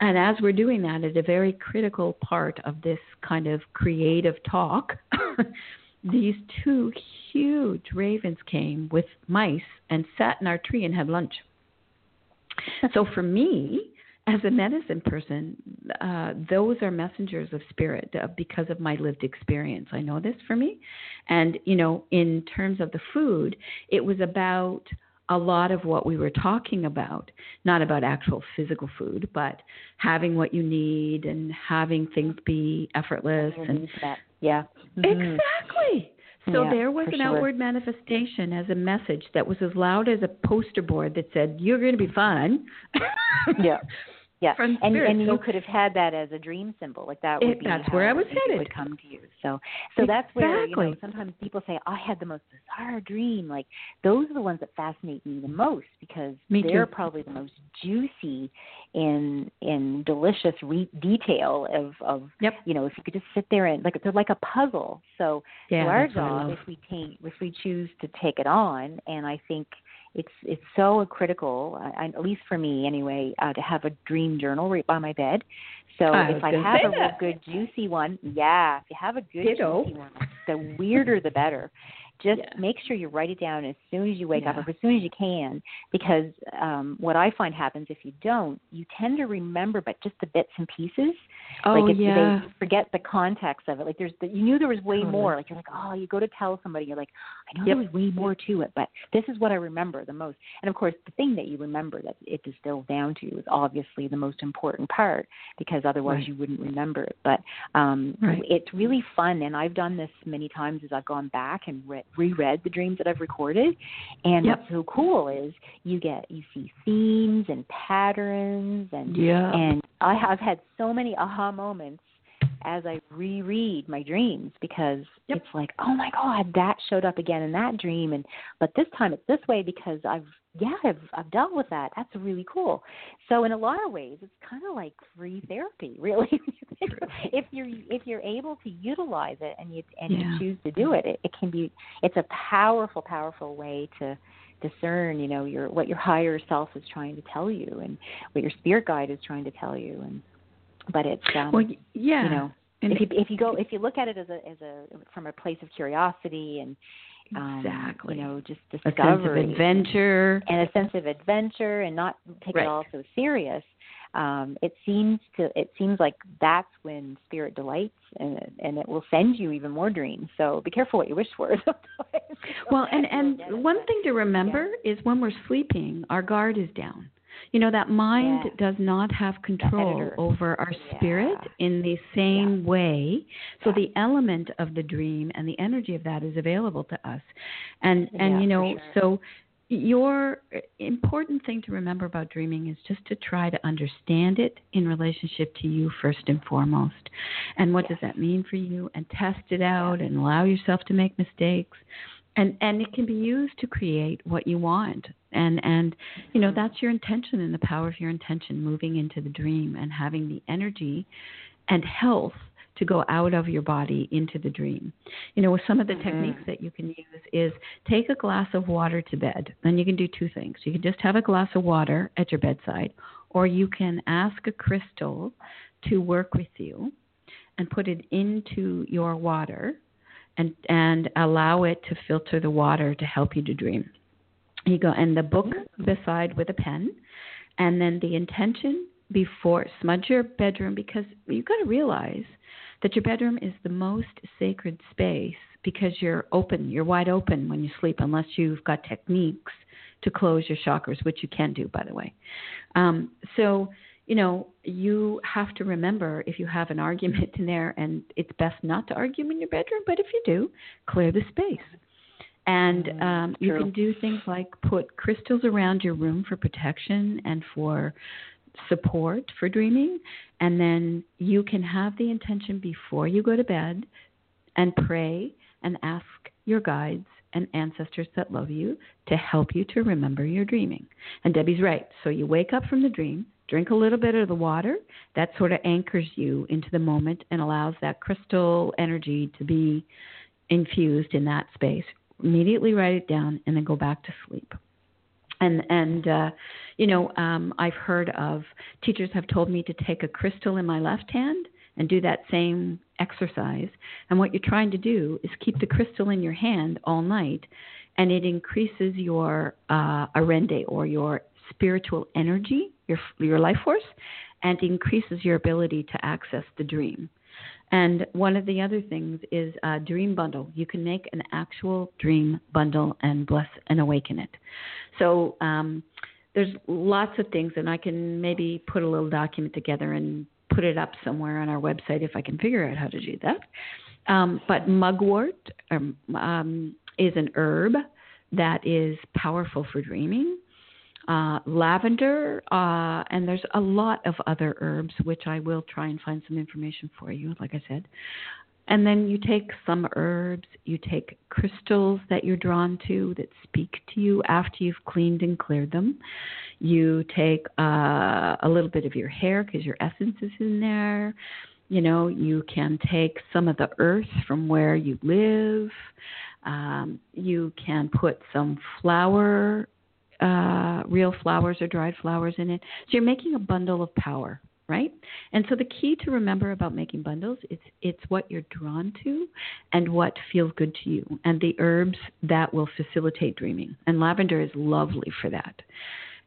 And as we're doing that, at a very critical part of this kind of creative talk, these two huge ravens came with mice and sat in our tree and had lunch. so for me, as a medicine person, uh, those are messengers of spirit uh, because of my lived experience. I know this for me. And, you know, in terms of the food, it was about a lot of what we were talking about, not about actual physical food, but having what you need and having things be effortless and that. Yeah. Mhm. Exactly. So Yeah, there was an sure. outward manifestation as a message that was as loud as a poster board that said, "You're going to be fine." Yeah. Yeah, and and you could have had that as a dream symbol, like that would be that's where I was it headed. would come to you. So, so that's where you know sometimes people say, "I had the most bizarre dream." Like those are the ones that fascinate me the most because Me they're too. probably the most juicy in in delicious re- detail of of Yep. you know if you could just sit there and like they're like a puzzle. So, Yeah, so our that's what I job if we take if we choose to take it on, and I think it's it's so critical, I, at least for me anyway, uh, to have a dream journal right by my bed. So I if I have a real good juicy one, yeah, if you have a good Ditto. juicy one, the weirder the better. Just Yeah. make sure you write it down as soon as you wake up, or as soon as you can, because um, what I find happens if you don't, you tend to remember, but just the bits and pieces. Oh like if yeah. they forget the context of it. Like there's the, you knew there was way Totally. more. Like you're like, oh, you go to tell somebody, you're like, I know Yep. there was way more to it, but this is what I remember the most. And of course, the thing that you remember that it distills down to is obviously the most important part because otherwise Right. you wouldn't remember it. But um Right. it's really fun, and I've done this many times as I've gone back and re- reread the dreams that I've recorded. And Yep. what's so cool is you get you see themes and patterns and Yeah. and I have had so many aha moments as I reread my dreams because Yep. it's like, oh my God, that showed up again in that dream, and but this time it's this way because I've yeah I've I've dealt with that. That's really cool. So in a lot of ways, it's kind of like free therapy, really. if you're if you're able to utilize it and you and Yeah. you choose to do it, it, it can be it's a powerful, powerful way to discern you know your what your higher self is trying to tell you and what your spirit guide is trying to tell you and but it's um well, yeah. you know and if you if you go if you look at it as a as a from a place of curiosity and um Exactly. you know just discovery, a sense of adventure. and a sense of adventure and not take Right. it all so serious um it seems to it seems like that's when spirit delights and and it will send you even more dreams so be careful what you wish for. Well, and and one thing to remember is when we're sleeping, our guard is down. You know, that mind Yeah. does not have control over our Yeah. spirit in the same way. So the element of the dream and the energy of that is available to us. And and Yeah, you know, sure. so your eh, important thing to remember about dreaming is just to try to understand it in relationship to you first and foremost. And what does that mean for you? And test it out and allow yourself to make mistakes. And and it can be used to create what you want. And and you know mm-hmm. that's your intention and the power of your intention moving into the dream and having the energy and health to go out of your body into the dream. You know, with some of the mm-hmm. techniques that you can use is take a glass of water to bed. And you can do two things. You can just have a glass of water at your bedside, or you can ask a crystal to work with you and put it into your water and and allow it to filter the water to help you to dream. You go and the book beside with a pen and then the intention before smudge your bedroom because you've got to realize that your bedroom is the most sacred space because you're open, you're wide open when you sleep, unless you've got techniques to close your chakras, which you can do, by the way. Um, so, you know, you have to remember if you have an argument in there, and it's best not to argue in your bedroom, but if you do, clear the space. And um, you can do things like put crystals around your room for protection and for support for dreaming. And then you can have the intention before you go to bed and pray and ask your guides and ancestors that love you to help you to remember your dreaming. And Debbie's right. So you wake up from the dream, drink a little bit of the water, that sort of anchors you into the moment and allows that crystal energy to be infused in that space. Immediately write it down and then go back to sleep and and uh, you know um, I've heard of teachers have told me to take a crystal in my left hand and do that same exercise. And what you're trying to do is keep the crystal in your hand all night, and it increases your uh, orenda or your spiritual energy, your your life force, and increases your ability to access the dream. And one of the other things is a dream bundle. You can make an actual dream bundle and bless and awaken it. So um, there's lots of things, and I can maybe put a little document together and put it up somewhere on our website if I can figure out how to do that. Um, but mugwort um, um, is an herb that is powerful for dreaming. Uh, lavender, uh, and there's a lot of other herbs, which I will try and find some information for you, like I said. And then you take some herbs, you take crystals that you're drawn to that speak to you after you've cleaned and cleared them. You take uh, a little bit of your hair because your essence is in there. You know, you can take some of the earth from where you live. Um, you can put some flower, uh, real flowers or dried flowers in it. So you're making a bundle of power right? And so the key to remember about making bundles is it's what you're drawn to and what feels good to you and the herbs that will facilitate dreaming. And lavender is lovely for that.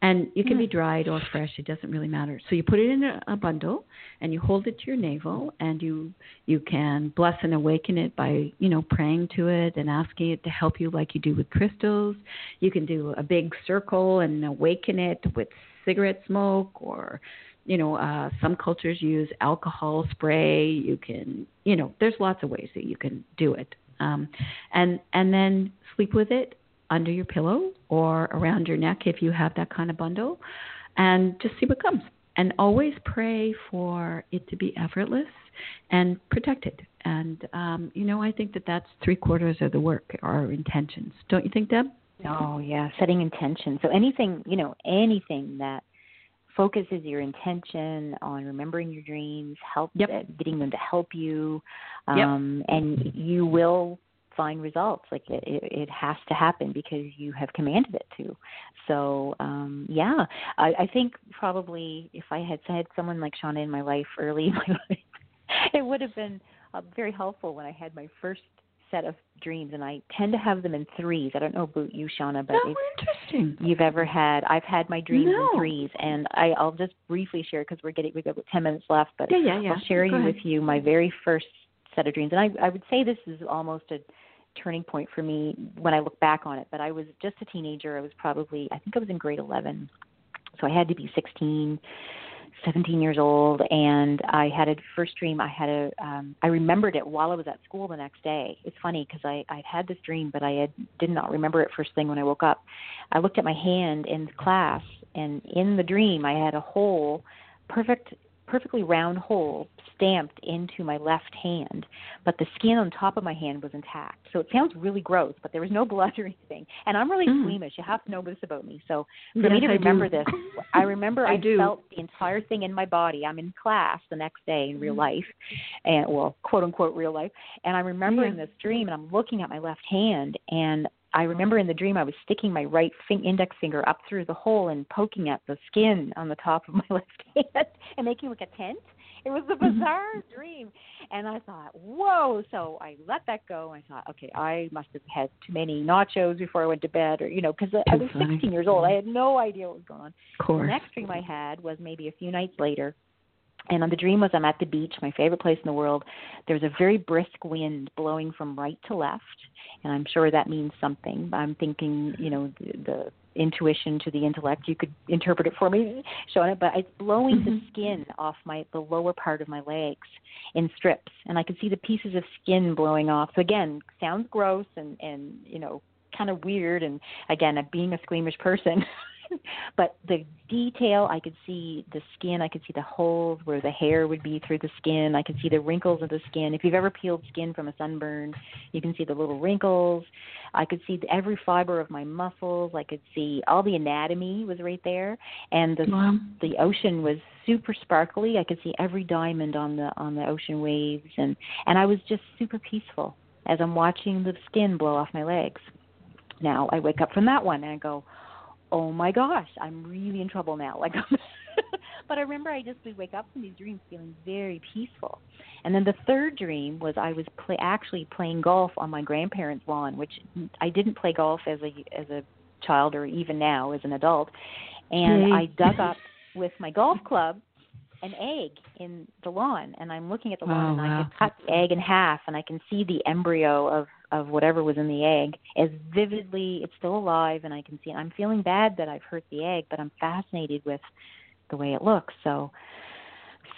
And it can be dried or fresh, it doesn't really matter. So you put it in a, a bundle and you hold it to your navel and you you can bless and awaken it by, you know, praying to it and asking it to help you like you do with crystals. You can do a big circle and awaken it with cigarette smoke or you know, uh, some cultures use alcohol spray. You can, you know, there's lots of ways that you can do it. Um, and and then sleep with it under your pillow or around your neck if you have that kind of bundle, and just see what comes. And always pray for it to be effortless and protected. And um, you know, I think that that's three quarters of the work, our intentions. Don't you think, Deb? Oh yeah, setting intention. So anything, you know, anything that focuses your intention on remembering your dreams, help Yep. uh, getting them to help you, Yep. um, and you will find results. Like it, it, has to happen because you have commanded it to. So um, yeah, I, I think probably if I had had someone like Shauna in my life early in my life, it would have been uh, very helpful when I had my first set of dreams, and I tend to have them in threes. I don't know about you, Shauna, but oh, if interesting. you've ever had. I've had my dreams No. in threes, and I, I'll just briefly share because we're getting we got ten minutes left. But Yeah, yeah, yeah. I'll share Go you ahead. with you my very first set of dreams, and I, I would say this is almost a turning point for me when I look back on it. But I was just a teenager. I was probably I think I was in grade eleven, So I had to be 16, 17 years old, and I had a first dream. I had a, um, I remembered it while I was at school the next day. It's funny because I I had this dream, but I had, did not remember it first thing when I woke up. I looked at my hand in class, and in the dream, I had a hole, perfect, perfectly round hole stamped into my left hand, but the skin on top of my hand was intact. So it sounds really gross, but there was no blood or anything. And I'm really Mm. squeamish. You have to know this about me. So for Yes, me to remember this, I remember I I, do. felt the entire thing in my body. I'm in class the next day in real Mm-hmm. life, and well, quote unquote real life. And I'm remembering Yeah. this dream, and I'm looking at my left hand, and I remember in the dream I was sticking my right fin- index finger up through the hole and poking at the skin on the top of my left hand and making like a tent. It was a Mm-hmm. bizarre dream. And I thought, whoa. So I let that go. I thought, okay, I must have had too many nachos before I went to bed, or, you know, because I was funny. 16 years old. I had no idea what was going on. Of The next dream I had was maybe a few nights later. And on the dream was I'm at the beach, my favorite place in the world. There's a very brisk wind blowing from right to left, and I'm sure that means something. I'm thinking, you know, the, the intuition to the intellect. You could interpret it for me, showing it, but it's blowing the mm-hmm. skin off my the lower part of my legs in strips, and I could see the pieces of skin blowing off. So again, sounds gross and and you know kind of weird, and again, being a squeamish person. but the detail I could see the skin, I could see the holes where the hair would be through the skin, I could see the wrinkles of the skin. If you've ever peeled skin from a sunburn, you can see the little wrinkles. I could see every fiber of my muscles. I could see all the anatomy was right there, and the Wow. the ocean was super sparkly. I could see every diamond on the on the ocean waves, and and I was just super peaceful as I'm watching the skin blow off my legs. Now I wake up from that one and I go, oh my gosh, I'm really in trouble now. Like, but I remember I just would wake up from these dreams feeling very peaceful. And then the third dream was I was play, actually playing golf on my grandparents' lawn, which I didn't play golf as a as a child or even now as an adult. And. I dug up with my golf club an egg in the lawn and I'm looking at the lawn Oh, and I wow. could cut the egg in half and I can see the embryo of of whatever was in the egg as vividly it's still alive and I can see it. I'm feeling bad that I've hurt the egg but I'm fascinated with the way it looks so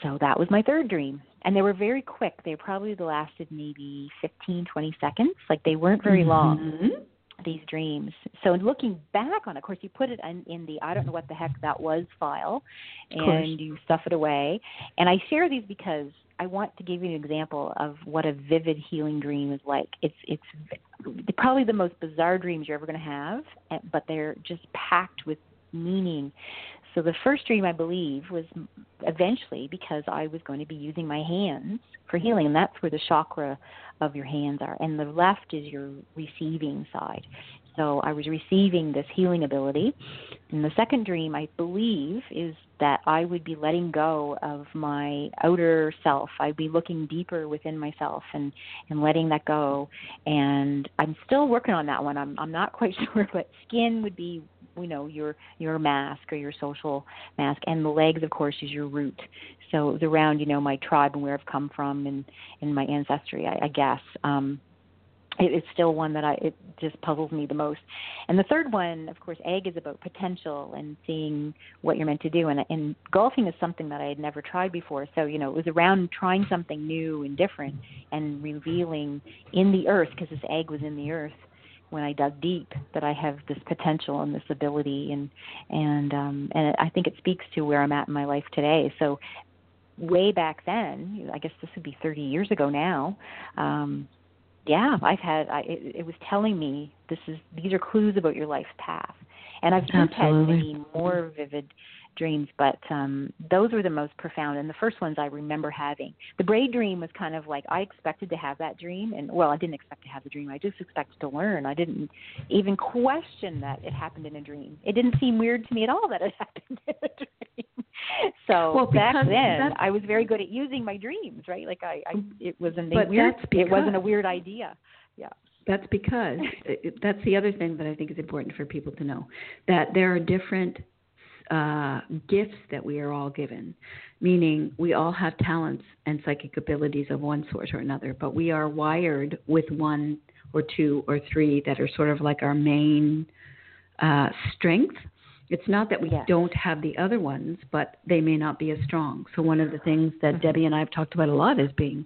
so that was my third dream and they were very quick they probably lasted maybe 15 20 seconds like they weren't very long Mhm. these dreams. So looking back on it, of course, you put it in, in the I don't know what the heck that was file, and you stuff it away. And I share these because I want to give you an example of what a vivid healing dream is like. It's it's probably the most bizarre dreams you're ever going to have, eh, but they're just packed with meaning. So the first dream I believe was eventually because I was going to be using my hands for healing, and that's where the chakra of your hands are, and the left is your receiving side. So I was receiving this healing ability. And the second dream, I believe, is that I would be letting go of my outer self. I'd be looking deeper within myself and and letting that go. And I'm still working on that one. I'm I'm not quite sure, but skin would be you know your your mask or your social mask and the legs of course is your root so it was around you know my tribe and where i've come from and and my ancestry i, I guess um it, it's still one that I it just puzzles me the most. And the third one, of course, egg is about potential and seeing what you're meant to do. And, and golfing is something that I had never tried before. So you know, it was around trying something new and different and revealing in the earth because this egg was in the earth when I dug deep that I have this potential and this ability and and um and I think it speaks to where I'm at in my life today. So way back then, I guess this would be 30 years ago now. Um yeah, I've had I it, it was telling me this is these are clues about your life's path. And I've since had many more vivid dreams, but um those were the most profound and the first ones I remember having. The braid dream was kind of like I expected to have that dream and well, I didn't expect to have the dream. I just expected to learn. I didn't even question that it happened in a dream. It didn't seem weird to me at all that it happened in a dream. So Well, back then I was very good at using my dreams, right? Like I, I it wasn't a weird it wasn't a weird idea. Yeah. That's because it- that's the other thing that I think is important for people to know that there are different uh, gifts that we are all given, meaning we all have talents and psychic abilities of one sort or another, but we are wired with one or two or three that are sort of like our main uh, strength. It's not that we Yes. don't have the other ones, but they may not be as strong. So one of the things that Mm-hmm. Debbie and I have talked about a lot is being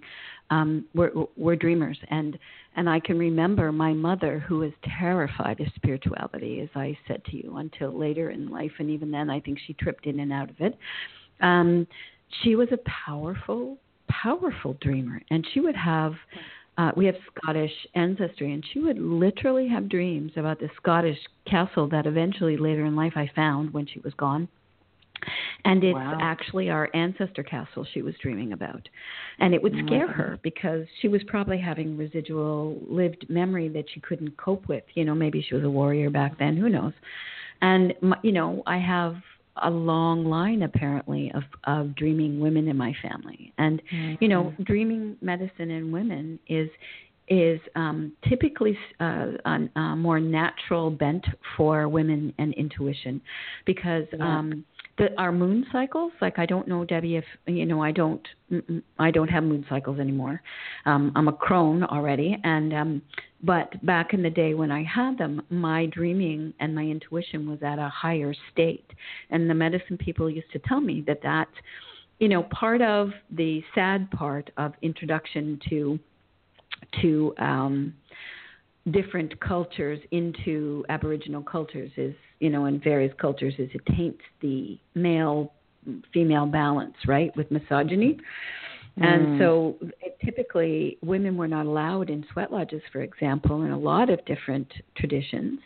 um, we're we're dreamers, and and I can remember my mother who was terrified of spirituality, as I said to you, until later in life, and even then I think she tripped in and out of it. Um, she was a powerful, powerful dreamer, and she would have. Uh, we have Scottish ancestry, and she would literally have dreams about this Scottish castle that eventually, later in life, I found when she was gone. And it's Wow. actually our ancestor castle she was dreaming about. And it would scare her because she was probably having residual lived memory that she couldn't cope with. You know, maybe she was a warrior back then, who knows. And, my, you know, I have a long line apparently of of dreaming women in my family. And you know dreaming medicine in women is is um, typically uh, a, a more natural bent for women and intuition because um, the, our moon cycles like I don't know Debbie if you know I don't I don't have moon cycles anymore. Um, I'm a crone already and um, but back in the day when I had them my dreaming and my intuition was at a higher state. And the medicine people used to tell me that that you know part of the sad part of introduction to to um, different cultures into Aboriginal cultures is, you know, in various cultures is it taints the male female balance, right, with misogyny. And so it, typically women were not allowed in sweat lodges, for example, in a lot of different traditions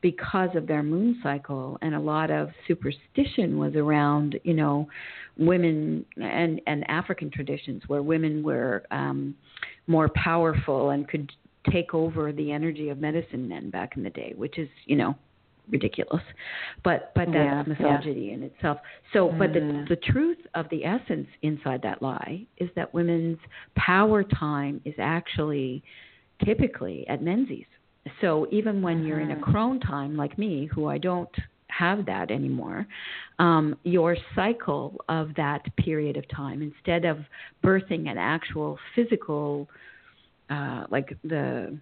because of their moon cycle and a lot of superstition was around, you know, women and, and African traditions where women were um, more powerful and could take over the energy of medicine men back in the day, which is, you know, ridiculous. But but that's Yeah, yeah. misogyny in itself. So but Mm. the the truth of the essence inside that lie is that women's power time is actually typically at menses. So even when you're in a crone time like me, who I don't have that anymore, um, your cycle of that period of time, instead of birthing an actual physical, uh, like the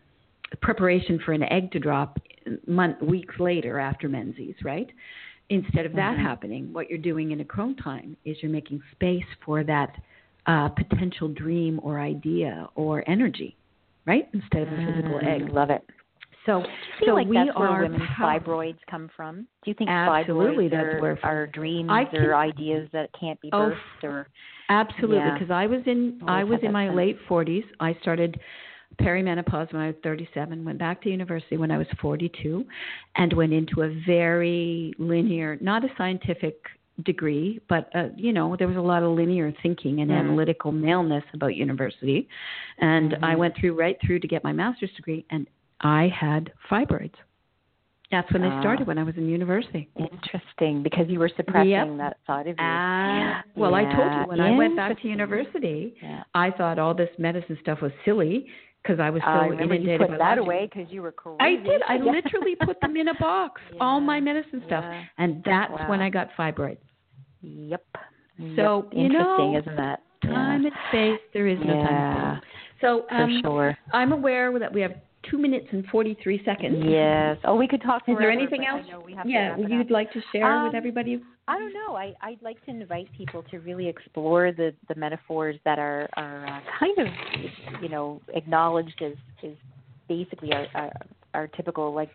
preparation for an egg to drop month, weeks later after menses, right? Instead of that happening, what you're doing in a crone time is you're making space for that uh, potential dream or idea or energy, right? Instead of a physical egg. Love it. So, Do you feel so like we that's where are women's fibroids come from? Do you think Absolutely, fibroids that's are, where- are dreams I or ideas that can't be Oh, birthed or Absolutely, Yeah. because I was in I was in my sense. late 40s. I started perimenopause when I was 37. Went back to university when I was 42, and went into a very linear, not a scientific degree, but uh, you know there was a lot of linear thinking and Mm. analytical maleness about university, and I Mm-hmm. went through right through to get my master's degree, and I had fibroids. That's when they Ah. started when I was in university. interesting because you were suppressing Yep. that side of you. Ah, well, I told you when I went back to university, Yeah. I thought all this medicine stuff was silly because I was so I remember you inundated put by that logic. away because you were crazy. I did. I literally put them in a box, all my medicine stuff, Yeah. and that's when I got fibroids. Yep. So, Yep. you interesting, know, isn't that? Time and space, there is no time Yeah. and space. So For um, sure. I'm aware that we have two minutes and 43 seconds. Yes. Oh, we could talk. Is there anything else? know we have Yeah, you'd like to share with Um, everybody? I don't know. I, I'd like to invite people to really explore the, the metaphors that are are uh, kind of, you know, acknowledged as as basically our, our our typical like,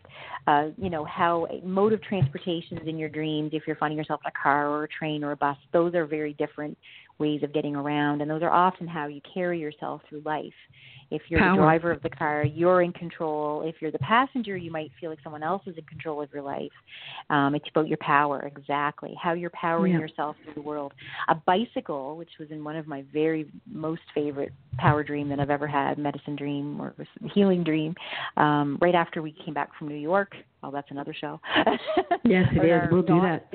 uh, you know, how mode of transportation is in your dreams. If you're finding yourself in a car or a train or a bus, those are very different ways of getting around, and those are often how you carry yourself through life. If you're Power. the driver of the car, you're in control. If you're the passenger, you might feel like someone else is in control of your life. Um, it's about your power, exactly. How you're powering Yeah. yourself through the world. A bicycle, which was in one of my very most favorite power dream that I've ever had, medicine dream or healing dream. Um, right after we came back from New York. Oh, that's another show. Yes, it is. We'll do that.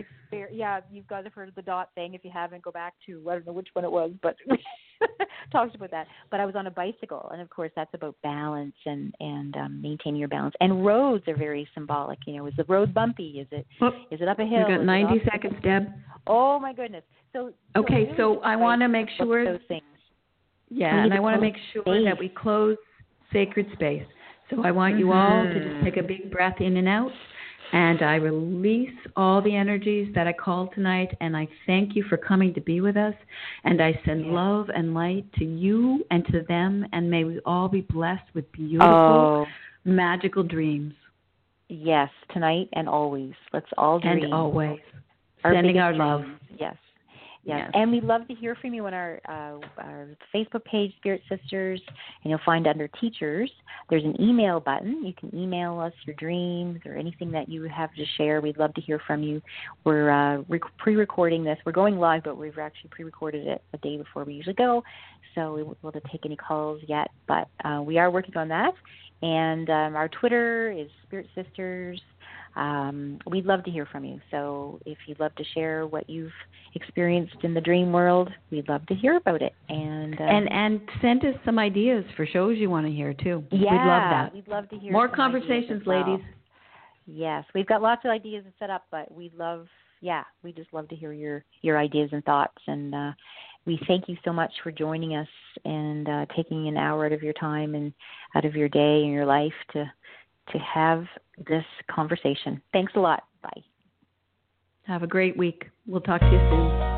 Yeah, you've got to heard of the dot thing. If you haven't, go back to I don't know which one it was, but talked about that. But I was on a bicycle, and of course that's about balance and and um, maintaining your balance. And roads are very symbolic. You know, is the road bumpy? Is it Oh, is it up a hill? Is got 90 seconds, Deb. Oh my goodness. So Okay, really so I want to make sure those things. Yeah, and I want to make sure that we close sacred space. So I want you all to just take a big breath in and out And I release all the energies that I called tonight, and I thank you for coming to be with us. And I send love and light to you and to them, and may we all be blessed with beautiful, Oh. magical dreams. Yes, tonight and always. Let's all dream. And always. Our Sending our love. Yes. Yes. Yes. And we'd love to hear from you on our uh, our Facebook page, Spirit Sisters, and you'll find under teachers, there's an email button. You can email us your dreams or anything that you have to share. We'd love to hear from you. We're uh, rec- pre-recording this. We're going live, but we've actually pre-recorded it a day before we usually go, so we won't be able to take any calls yet. But uh, we are working on that. And um, our Twitter is Spirit Sisters. Um, we'd love to hear from you. So if you'd love to share what you've experienced in the dream world, we'd love to hear about it. And uh, And and send us some ideas for shows you want to hear too. yeah, We'd love that. We'd love to hear More conversations, well. ladies. Yes, we've got lots of ideas to set up, but we love, yeah, we just love to hear your your ideas and thoughts. And uh, we thank you so much for joining us and uh, taking an hour out of your time and out of your day and your life to to have this conversation. Thanks a lot. Bye. Have a great week. We'll talk to you soon.